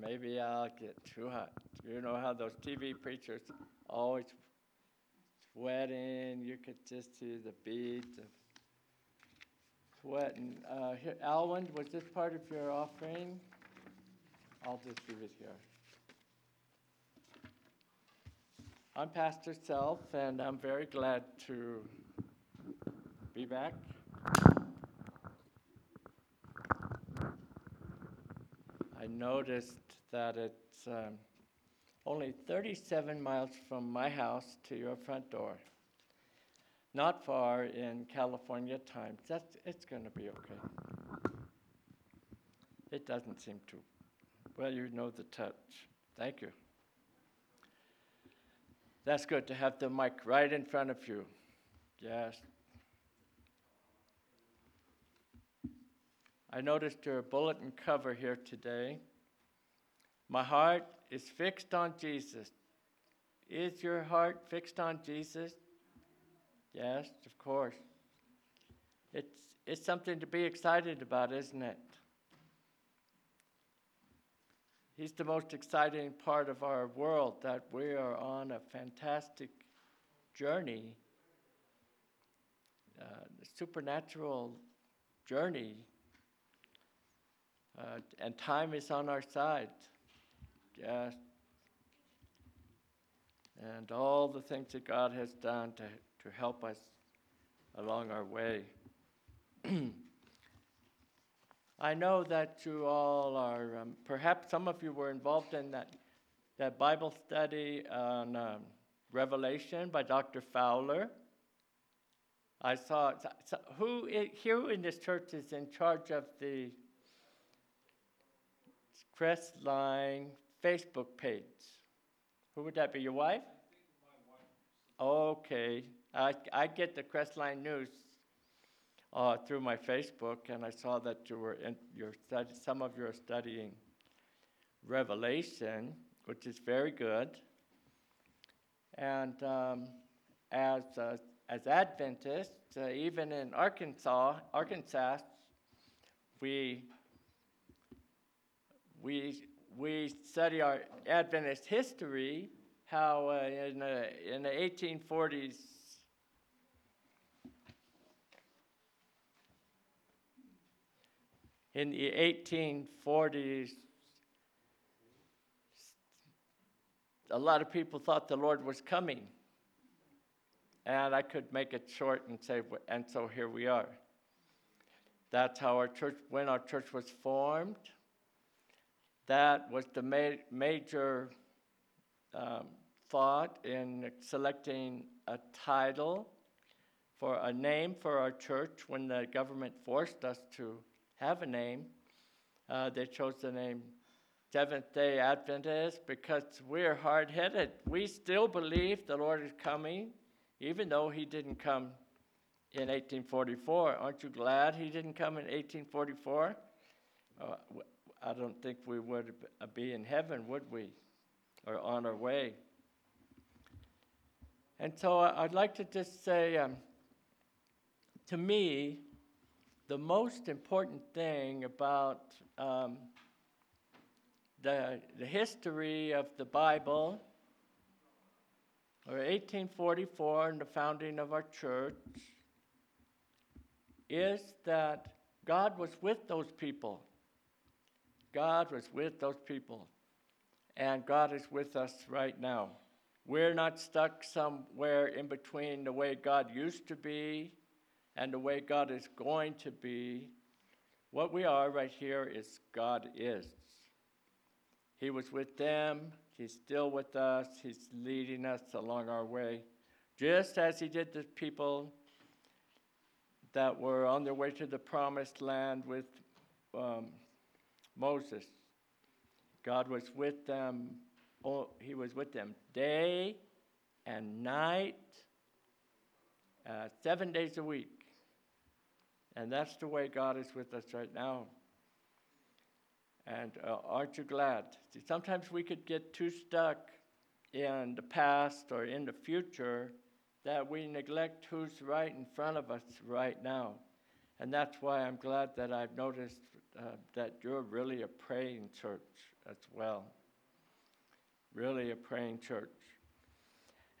maybe I'll get too hot. You know how those TV preachers always sweating. You could just see the beads of sweating. Uh, here, Alwyn, was this part of your offering? I'll just leave it here. I'm Pastor Self, and I'm very glad to be back. I noticed that it's um, only 37 miles from my house to your front door. Not far in California time. That's, it's going to be okay. It doesn't seem to. Well, you know the touch. Thank you. That's good to have the mic right in front of you. Yes. I noticed your bulletin cover here today. My heart is fixed on Jesus. Is your heart fixed on Jesus? Yes, of course. It's, it's something to be excited about, isn't it? He's the most exciting part of our world, that we are on a fantastic journey, uh, supernatural journey uh, and time is on our side. Yes. And all the things that God has done to, to help us along our way. I know that you all are, um, perhaps some of you were involved in that, that Bible study on um, Revelation by Dr. Fowler. I saw, so who here in this church is in charge of the Crestline Facebook page. Who would that be? Your wife? Okay. I, I get the Crestline news uh, through my Facebook, and I saw that you were in your study, some of you are studying Revelation, which is very good. And um, as uh, as Adventists, uh, even in Arkansas, Arkansas, we we, we study our Adventist history, how uh, in, the, in the 1840s, in the 1840s, a lot of people thought the Lord was coming. And I could make it short and say, and so here we are. That's how our church, when our church was formed. That was the ma- major um, thought in selecting a title for a name for our church when the government forced us to have a name. Uh, they chose the name Seventh day Adventist because we're hard headed. We still believe the Lord is coming, even though He didn't come in 1844. Aren't you glad He didn't come in 1844? Uh, I don't think we would be in heaven, would we? Or on our way. And so I'd like to just say um, to me, the most important thing about um, the, the history of the Bible, or 1844 and the founding of our church, is that God was with those people. God was with those people, and God is with us right now. We're not stuck somewhere in between the way God used to be and the way God is going to be. What we are right here is God is. He was with them, He's still with us, He's leading us along our way, just as He did the people that were on their way to the promised land with um, Moses. God was with them, oh, he was with them day and night, uh, seven days a week. And that's the way God is with us right now. And uh, aren't you glad? See, sometimes we could get too stuck in the past or in the future that we neglect who's right in front of us right now. And that's why I'm glad that I've noticed uh, that you're really a praying church as well. Really a praying church.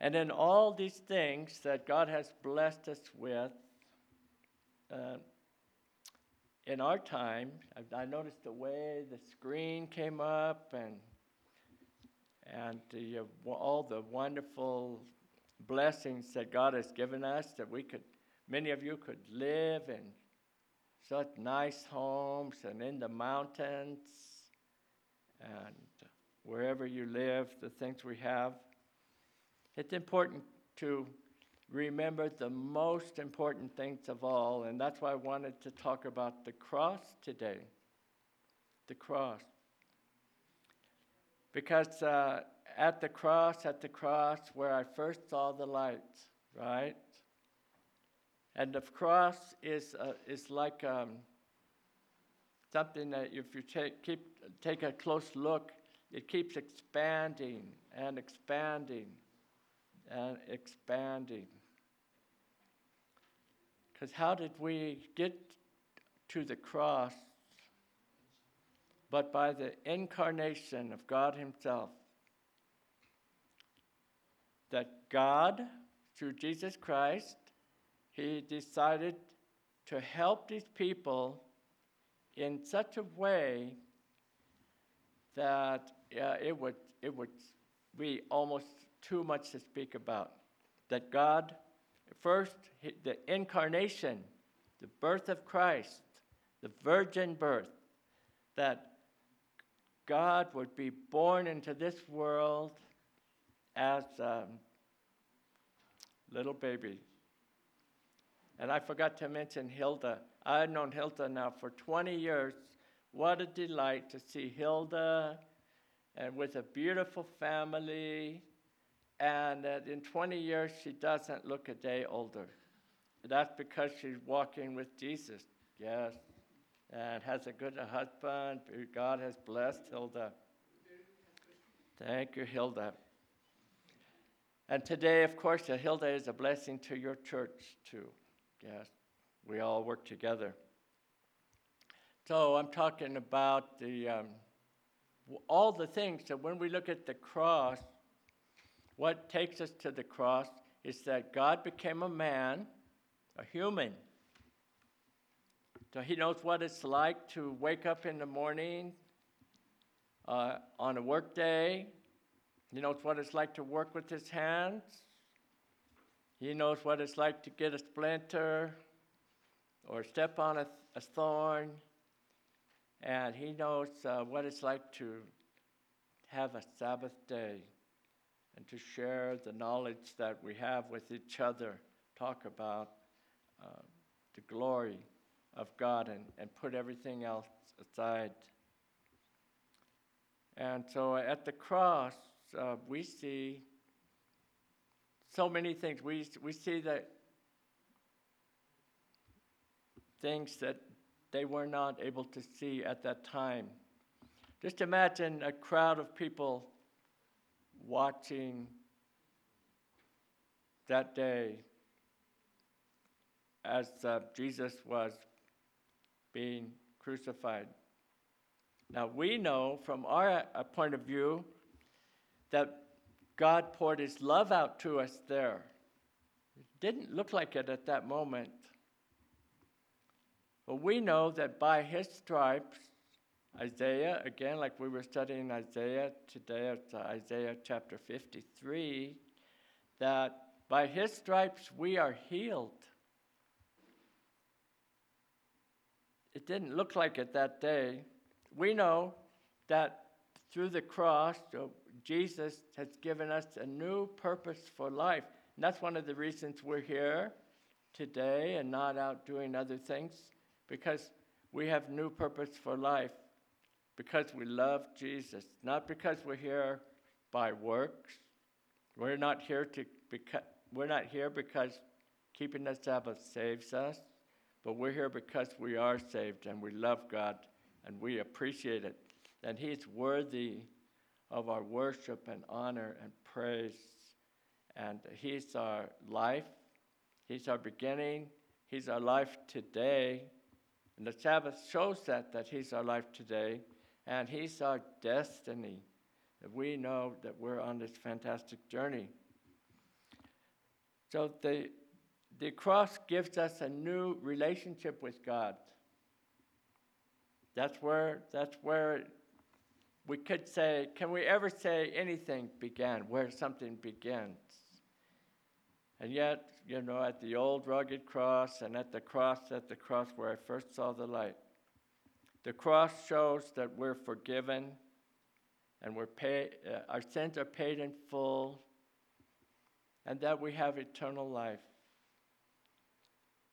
And in all these things that God has blessed us with, uh, in our time, I, I noticed the way the screen came up and and the, uh, all the wonderful blessings that God has given us that we could, many of you could live in such nice homes and in the mountains and wherever you live, the things we have. It's important to remember the most important things of all, and that's why I wanted to talk about the cross today. The cross. Because uh, at the cross, at the cross, where I first saw the light, right? And the cross is, uh, is like um, something that if you take, keep, take a close look, it keeps expanding and expanding and expanding. Because how did we get to the cross? But by the incarnation of God Himself. That God, through Jesus Christ, He decided to help these people in such a way that uh, it, would, it would be almost too much to speak about. That God, first, the incarnation, the birth of Christ, the virgin birth, that God would be born into this world as a little baby. And I forgot to mention Hilda. I've known Hilda now for 20 years. What a delight to see Hilda and with a beautiful family. And that in 20 years, she doesn't look a day older. That's because she's walking with Jesus. Yes and has a good husband. God has blessed Hilda. Thank you, Hilda. And today, of course, Hilda is a blessing to your church, too. Yes, we all work together. So I'm talking about the um, all the things that when we look at the cross, what takes us to the cross is that God became a man, a human so he knows what it's like to wake up in the morning uh, on a work day. He knows what it's like to work with his hands. He knows what it's like to get a splinter or step on a, a thorn. And he knows uh, what it's like to have a Sabbath day and to share the knowledge that we have with each other, talk about uh, the glory of God and, and put everything else aside. And so at the cross, uh, we see so many things. We, we see that things that they were not able to see at that time. Just imagine a crowd of people watching that day as uh, Jesus was being crucified. Now, we know from our uh, point of view that God poured his love out to us there. It didn't look like it at that moment. But we know that by his stripes, Isaiah, again, like we were studying Isaiah today, it's Isaiah chapter 53, that by his stripes we are healed. it didn't look like it that day. We know that through the cross, uh, Jesus has given us a new purpose for life. And that's one of the reasons we're here today and not out doing other things, because we have new purpose for life, because we love Jesus, not because we're here by works. We're not here to beca- we're not here because keeping the Sabbath saves us. But we're here because we are saved and we love God and we appreciate it. And He's worthy of our worship and honor and praise. And He's our life, He's our beginning, He's our life today. And the Sabbath shows that, that He's our life today, and He's our destiny. That we know that we're on this fantastic journey. So the, the cross gives us a new relationship with God. That's where, that's where we could say, can we ever say anything began, where something begins? And yet, you know, at the old rugged cross and at the cross, at the cross where I first saw the light, the cross shows that we're forgiven and we're uh, our sins are paid in full and that we have eternal life.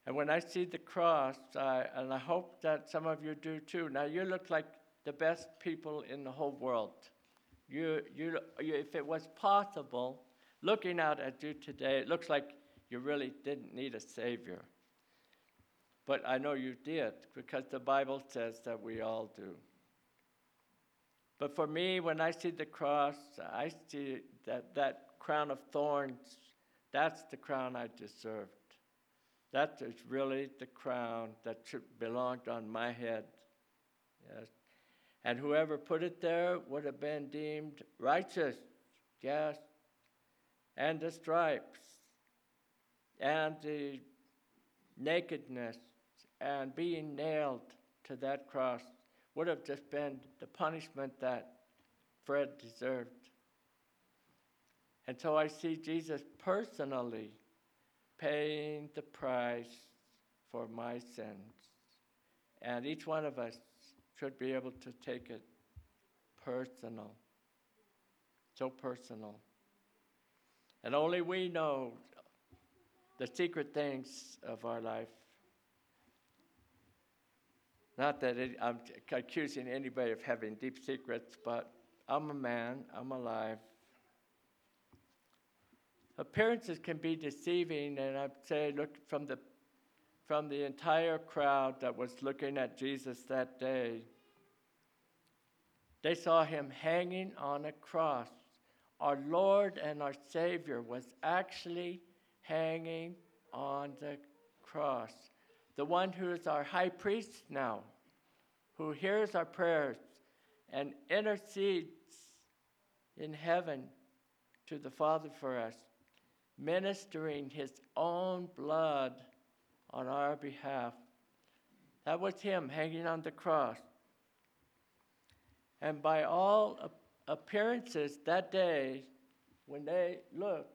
And when I see the cross, I, and I hope that some of you do too. Now, you look like the best people in the whole world. You, you, you, if it was possible, looking out at you today, it looks like you really didn't need a Savior. But I know you did because the Bible says that we all do. But for me, when I see the cross, I see that, that crown of thorns, that's the crown I deserved. That is really the crown that should, belonged on my head. Yes. And whoever put it there would have been deemed righteous. Yes. And the stripes and the nakedness and being nailed to that cross would have just been the punishment that Fred deserved. And so I see Jesus personally paying the price for my sins. And each one of us should be able to take it personal. So personal. And only we know the secret things of our life. Not that it, I'm accusing anybody of having deep secrets, but I'm a man, I'm alive. Appearances can be deceiving, and I'd say, look from the from the entire crowd that was looking at Jesus that day. They saw him hanging on a cross. Our Lord and our Savior was actually hanging on the cross. The one who is our high priest now, who hears our prayers and intercedes in heaven to the Father for us, ministering his own blood on our behalf. That was him hanging on the cross. And by all appearances that day, when they looked,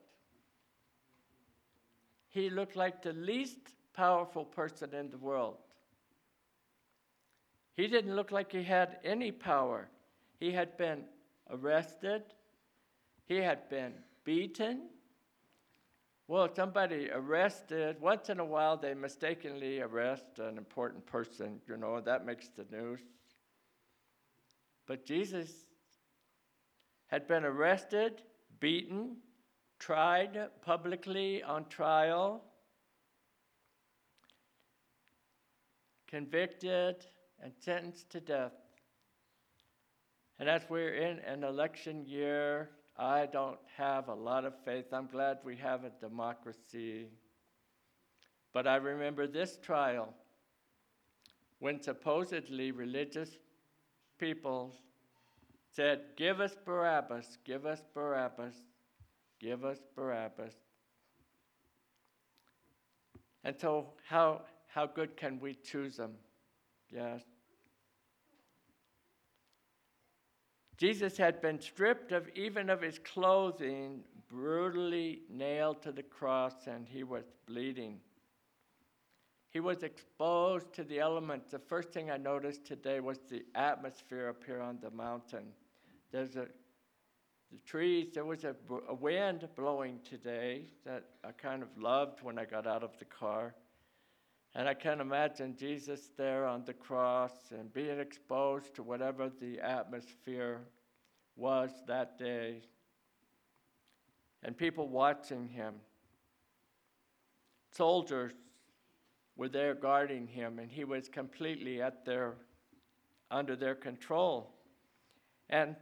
he looked like the least powerful person in the world. He didn't look like he had any power. He had been arrested, he had been beaten. Well, somebody arrested, once in a while they mistakenly arrest an important person, you know, that makes the news. But Jesus had been arrested, beaten, tried publicly on trial, convicted, and sentenced to death. And as we're in an election year, I don't have a lot of faith. I'm glad we have a democracy. But I remember this trial when supposedly religious people said, Give us Barabbas, give us Barabbas. Give us Barabbas. And so, how, how good can we choose them? Yes. Jesus had been stripped of even of his clothing, brutally nailed to the cross, and he was bleeding. He was exposed to the elements. The first thing I noticed today was the atmosphere up here on the mountain. There's a the trees, there was a, a wind blowing today that I kind of loved when I got out of the car. And I can imagine Jesus there on the cross and being exposed to whatever the atmosphere was that day. And people watching him. Soldiers were there guarding him, and he was completely at their, under their control. And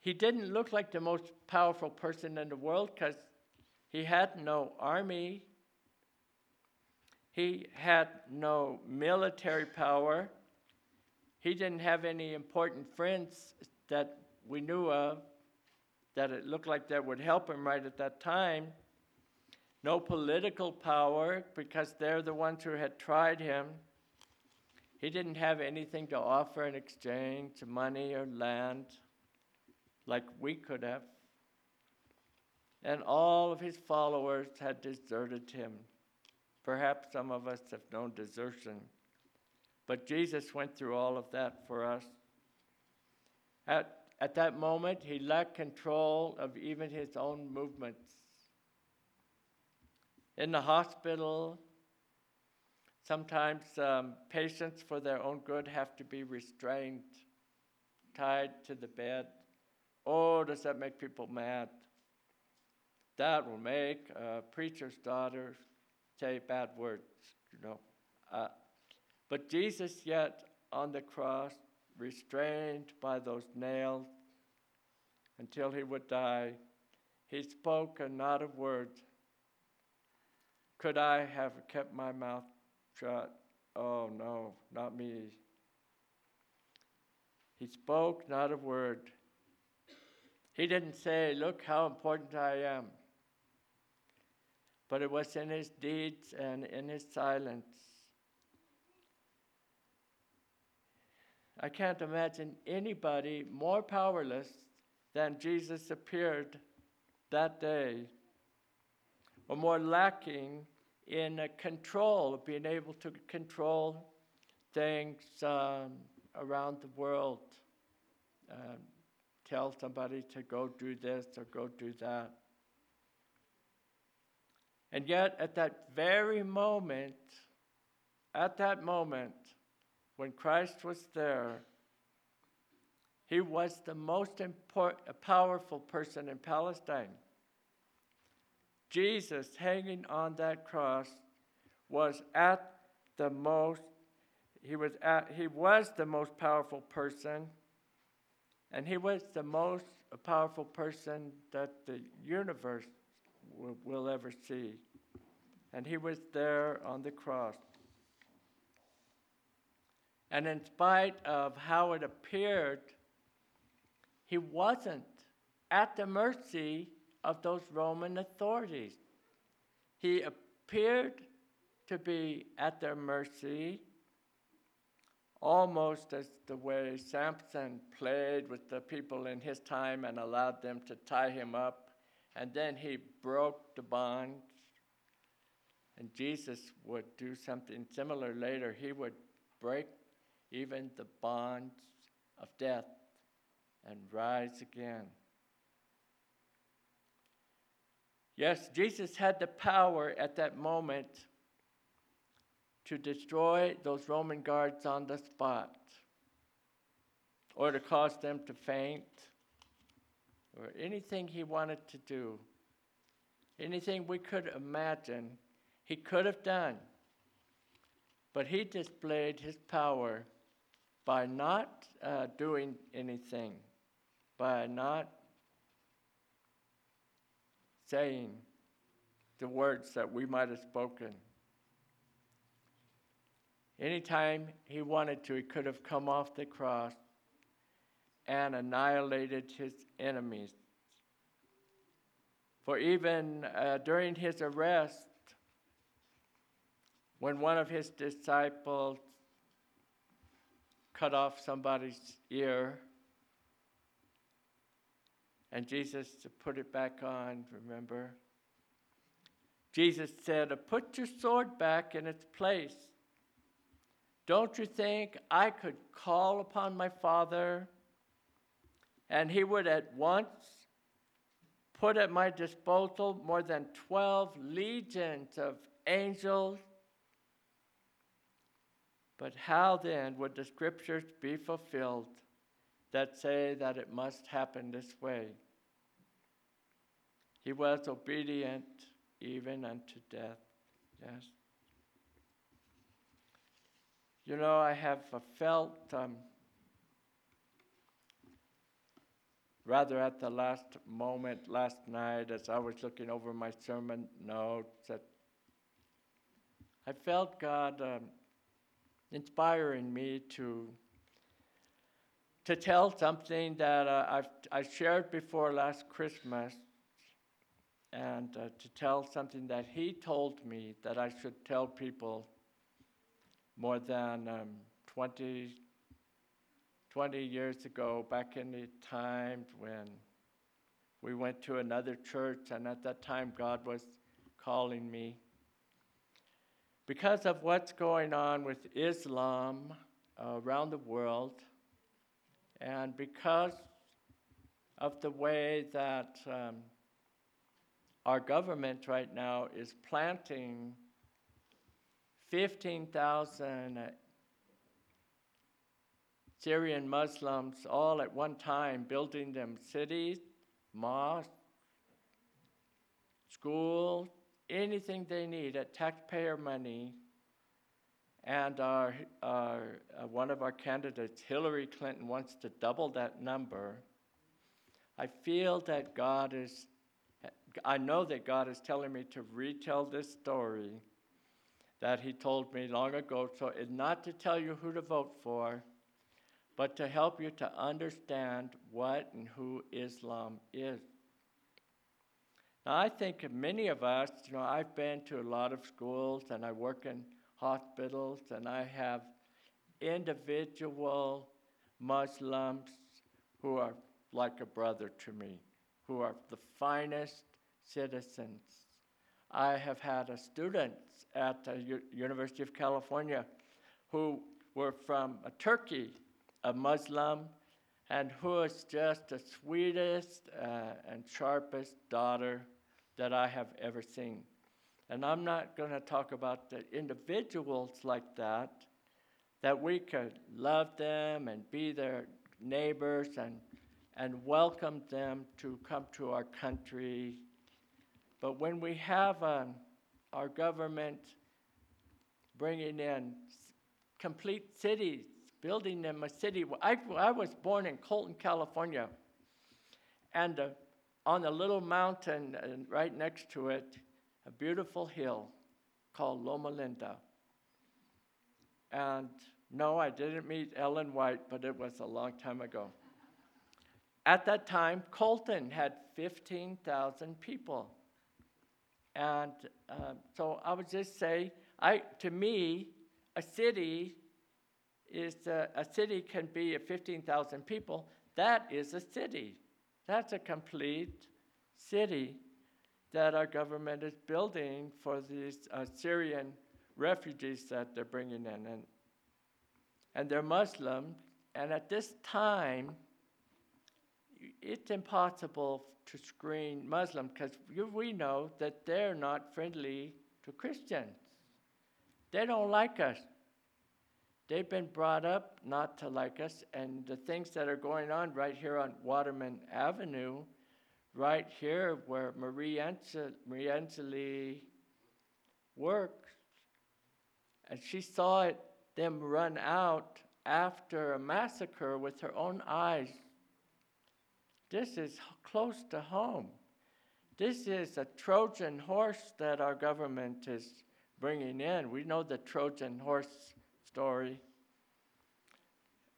he didn't look like the most powerful person in the world because he had no army. He had no military power. He didn't have any important friends that we knew of that it looked like that would help him right at that time. No political power because they're the ones who had tried him. He didn't have anything to offer in exchange, money or land, like we could have. And all of his followers had deserted him. Perhaps some of us have known desertion. But Jesus went through all of that for us. At, at that moment, he lacked control of even his own movements. In the hospital, sometimes um, patients, for their own good, have to be restrained, tied to the bed. Oh, does that make people mad? That will make a preacher's daughter say bad words, you know. Uh, but Jesus, yet on the cross, restrained by those nails until he would die, he spoke a not a word. Could I have kept my mouth shut? Oh, no, not me. He spoke not a word. He didn't say, Look how important I am but it was in his deeds and in his silence. I can't imagine anybody more powerless than Jesus appeared that day, or more lacking in control, of being able to control things um, around the world. Uh, tell somebody to go do this or go do that. And yet, at that very moment, at that moment, when Christ was there, he was the most important, powerful person in Palestine. Jesus, hanging on that cross, was at the most, he was, at, he was the most powerful person, and he was the most powerful person that the universe will, will ever see. And he was there on the cross. And in spite of how it appeared, he wasn't at the mercy of those Roman authorities. He appeared to be at their mercy, almost as the way Samson played with the people in his time and allowed them to tie him up and then he broke the bonds. And Jesus would do something similar later. He would break even the bonds of death and rise again. Yes, Jesus had the power at that moment to destroy those Roman guards on the spot or to cause them to faint or anything he wanted to do, anything we could imagine, he could have done. But he displayed his power by not uh, doing anything, by not saying the words that we might have spoken. Anytime he wanted to, he could have come off the cross and annihilated his enemies. For even uh, during his arrest, when one of his disciples cut off somebody's ear, and Jesus put it back on, remember? Jesus said, Put your sword back in its place. Don't you think I could call upon my Father and he would at once put at my disposal more than 12 legions of angels. But how then would the scriptures be fulfilled that say that it must happen this way? He was obedient even unto death. Yes. You know, I have felt. Um, rather at the last moment last night as I was looking over my sermon notes that I felt God um, inspiring me to to tell something that uh, I've I shared before last Christmas, and uh, to tell something that He told me that I should tell people more than um, 20, 20 years ago, back in the times when we went to another church, and at that time God was calling me. Because of what's going on with Islam around the world, and because of the way that um, our government right now is planting 15,000 Syrian Muslims all at one time, building them cities, mosques, schools, anything they need at taxpayer money. And our, our, uh, one of our candidates, Hillary Clinton, wants to double that number. I feel that God is, I know that God is telling me to retell this story that He told me long ago. So it's not to tell you who to vote for, but to help you to understand what and who Islam is. Now, I think many of us, you know, I've been to a lot of schools and I work in hospitals and I have individual Muslims who are like a brother to me, who are the finest citizens. I have had students at the U- University of California who were from uh, Turkey, a Muslim, and who is just the sweetest uh, and sharpest daughter that I have ever seen. And I'm not going to talk about the individuals like that, that we could love them and be their neighbors and, and welcome them to come to our country. But when we have um, our government bringing in complete cities, building them a city. I, I was born in Colton, California, and uh, on a little mountain uh, right next to it, a beautiful hill called Loma Linda. And no, I didn't meet Ellen White, but it was a long time ago. At that time, Colton had 15,000 people. And uh, so I would just say, I, to me, a city is a city can be 15,000 people. That is a city. That's a complete city that our government is building for these uh, Syrian refugees that they're bringing in. And, and they're Muslim. And at this time, it's impossible to screen Muslim because we know that they're not friendly to Christians. They don't like us. They've been brought up not to like us, and the things that are going on right here on Waterman Avenue, right here where Marie, Ansley works, and she saw it, them run out after a massacre with her own eyes. This is close to home. This is a Trojan horse that our government is bringing in. We know the Trojan horse story.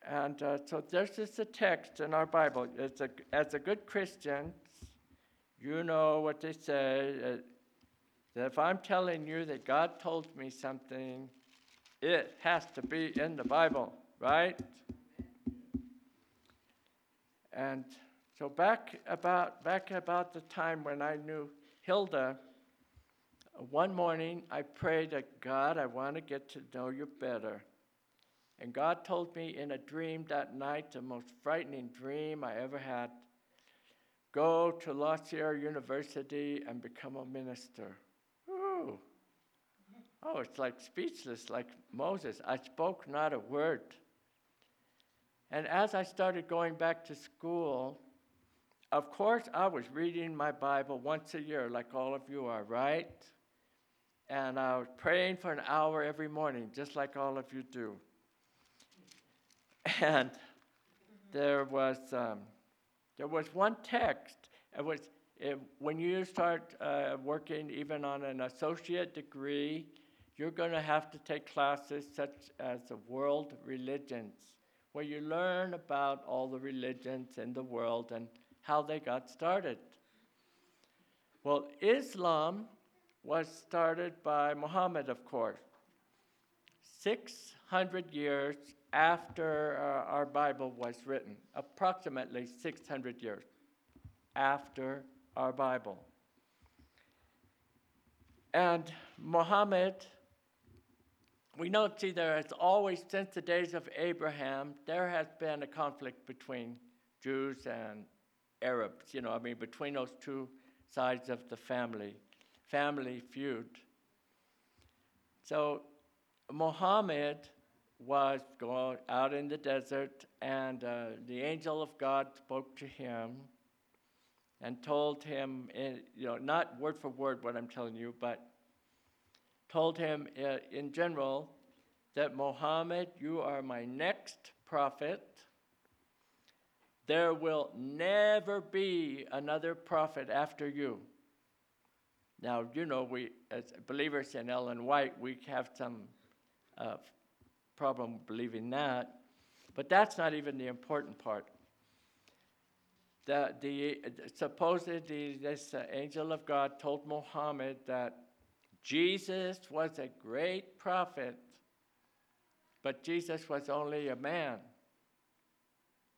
And uh, so there's just a text in our Bible. A, as a good Christian, you know what they say. Uh, that if I'm telling you that God told me something, it has to be in the Bible, right? And so back about back about the time when I knew Hilda, one morning I prayed that God, I want to get to know you better. And God told me in a dream that night, the most frightening dream I ever had go to La Sierra University and become a minister. Ooh. Oh, it's like speechless, like Moses. I spoke not a word. And as I started going back to school, of course, I was reading my Bible once a year, like all of you are, right? And I was praying for an hour every morning, just like all of you do. And there was, um, there was one text. It was it, when you start uh, working even on an associate degree, you're going to have to take classes such as the world religions, where you learn about all the religions in the world and how they got started. Well, Islam was started by Muhammad, of course, 600 years after uh, our Bible was written, approximately 600 years after our Bible. And Muhammad, we know, see, there has always, since the days of Abraham, there has been a conflict between Jews and Arabs, you know, I mean, between those two sides of the family, family feud. So Muhammad was going out in the desert, and uh, the angel of God spoke to him and told him, in, you know, not word for word what I'm telling you, but told him uh, in general that Muhammad, you are my next prophet. There will never be another prophet after you. Now, you know, we, as believers in Ellen White, we have some uh, problem believing that, but that's not even the important part. The, the, supposedly, this uh, angel of God told Muhammad that Jesus was a great prophet, but Jesus was only a man.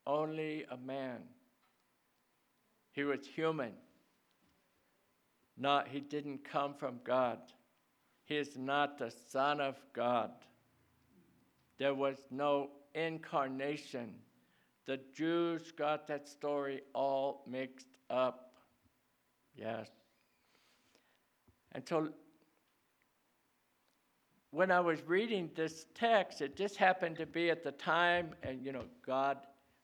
Only a man. He was human. Not, he didn't come from God. He is not the Son of God. There was no incarnation. The Jews got that story all mixed up. Yes. And so when I was reading this text, it just happened to be at the time, and you know, God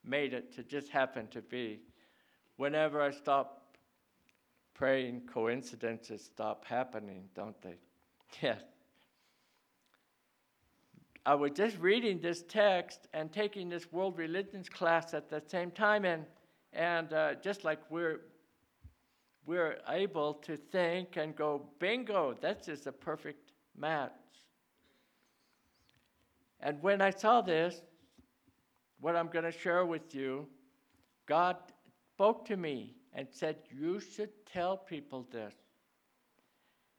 made it to just happen to be. Whenever I stop praying, coincidences stop happening, don't they? Yeah. I was just reading this text and taking this world religions class at the same time, and and uh, just like we're we're able to think and go, bingo, that's just a perfect match. And when I saw this, what I'm going to share with you, God spoke to me and said, You should tell people this.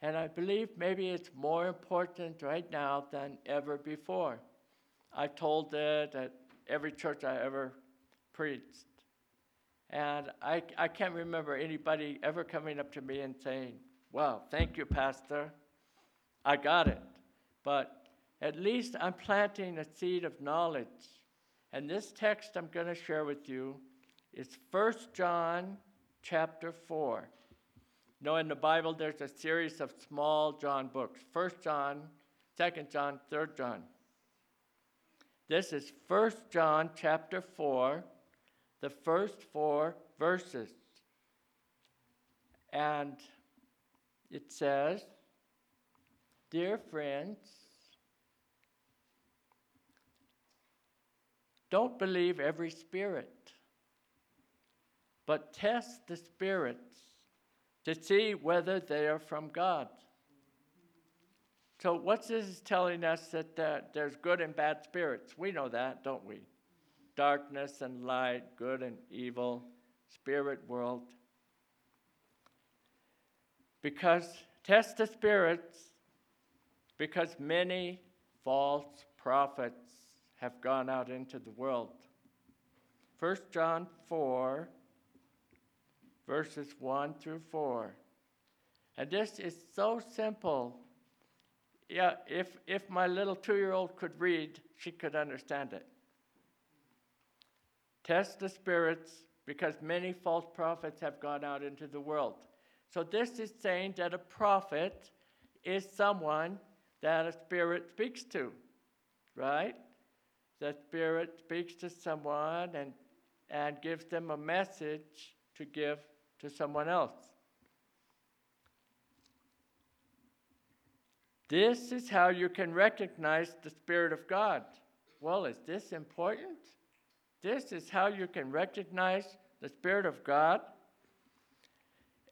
And I believe maybe it's more important right now than ever before. I told it at every church I ever preached. And I, I can't remember anybody ever coming up to me and saying, Well, thank you, Pastor. I got it. But at least I'm planting a seed of knowledge. And this text I'm going to share with you is 1 John chapter 4. No, in the Bible, there's a series of small John books First John, Second John, Third John. This is First John chapter 4, the first four verses. And it says, Dear friends, don't believe every spirit, but test the spirits to see whether they are from God. So, what's this telling us that uh, there's good and bad spirits? We know that, don't we? Darkness and light, good and evil, spirit world. Because, test the spirits, because many false prophets have gone out into the world. 1 John 4 verses 1 through 4. And this is so simple. Yeah, if, if my little two year old could read, she could understand it. Test the spirits because many false prophets have gone out into the world. So, this is saying that a prophet is someone that a spirit speaks to, right? The spirit speaks to someone and, and gives them a message to give to someone else. This is how you can recognize the Spirit of God. Well, is this important? This is how you can recognize the Spirit of God.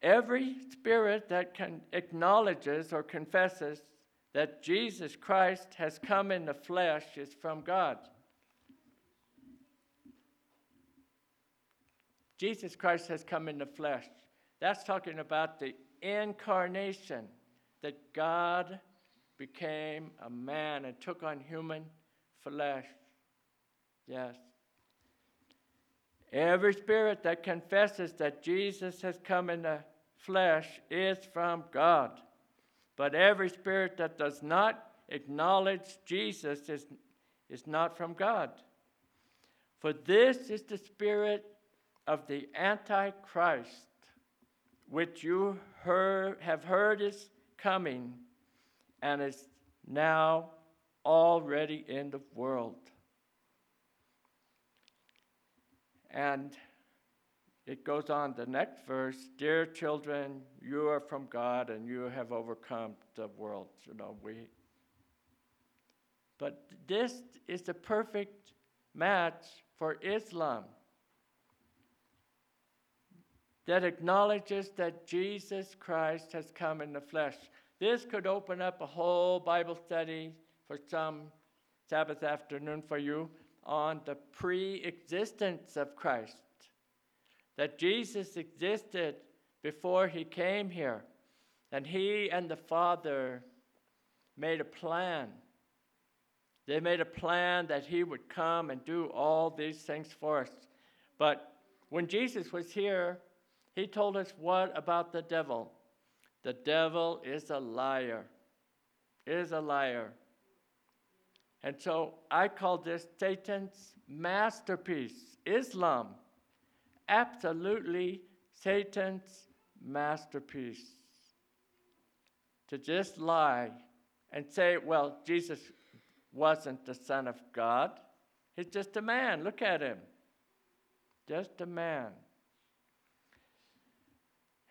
Every spirit that can acknowledges or confesses that Jesus Christ has come in the flesh is from God. Jesus Christ has come in the flesh. That's talking about the incarnation, that God became a man and took on human flesh. Yes. Every spirit that confesses that Jesus has come in the flesh is from God. But every spirit that does not acknowledge Jesus is, is not from God. For this is the spirit of the Antichrist, which you heard, have heard is coming and is now already in the world. And it goes on the next verse Dear children, you are from God and you have overcome the world. You know, we. But this is the perfect match for Islam that acknowledges that Jesus Christ has come in the flesh. This could open up a whole Bible study for some Sabbath afternoon for you on the pre existence of Christ. That Jesus existed before he came here, and he and the Father made a plan. They made a plan that he would come and do all these things for us. But when Jesus was here, he told us what about the devil? The devil is a liar. Is a liar. And so I call this Satan's masterpiece, Islam. Absolutely Satan's masterpiece. To just lie and say, well, Jesus wasn't the Son of God. He's just a man. Look at him. Just a man.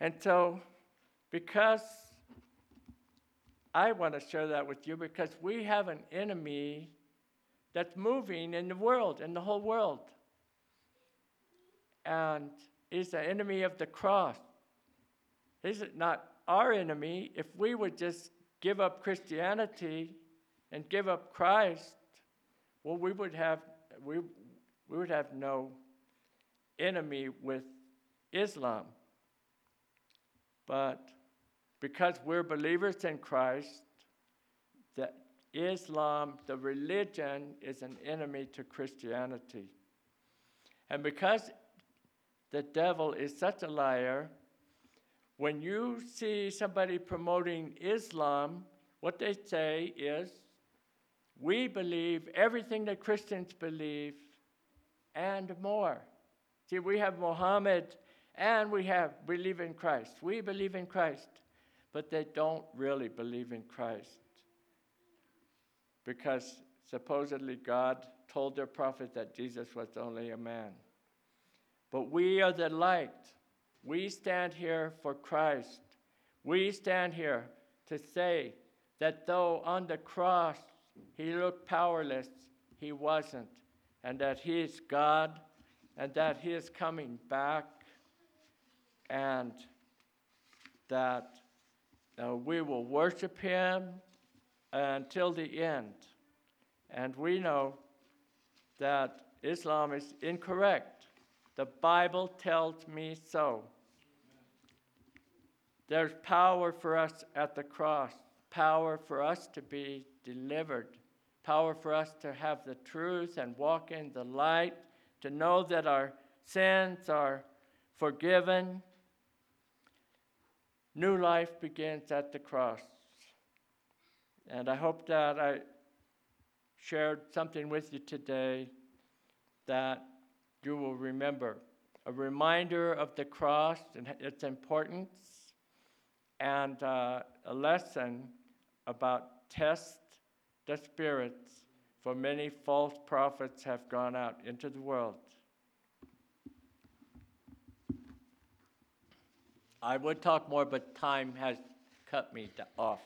And so, because I want to share that with you, because we have an enemy that's moving in the world, in the whole world. And is the enemy of the cross. Is it not our enemy if we would just give up Christianity and give up Christ? Well, we would have we, we would have no enemy with Islam. But because we're believers in Christ, that Islam, the religion, is an enemy to Christianity. And because the devil is such a liar, when you see somebody promoting Islam, what they say is, we believe everything that Christians believe and more. See, we have Muhammad and we have believe in Christ. We believe in Christ, but they don't really believe in Christ. Because supposedly God told their prophet that Jesus was only a man. But we are the light. We stand here for Christ. We stand here to say that though on the cross he looked powerless, he wasn't, and that he is God, and that he is coming back and that uh, we will worship Him until the end. And we know that Islam is incorrect. The Bible tells me so. There's power for us at the cross, power for us to be delivered, power for us to have the truth and walk in the light, to know that our sins are forgiven, New life begins at the cross. And I hope that I shared something with you today that you will remember. A reminder of the cross and its importance, and uh, a lesson about test the spirits, for many false prophets have gone out into the world. I would talk more, but time has cut me off.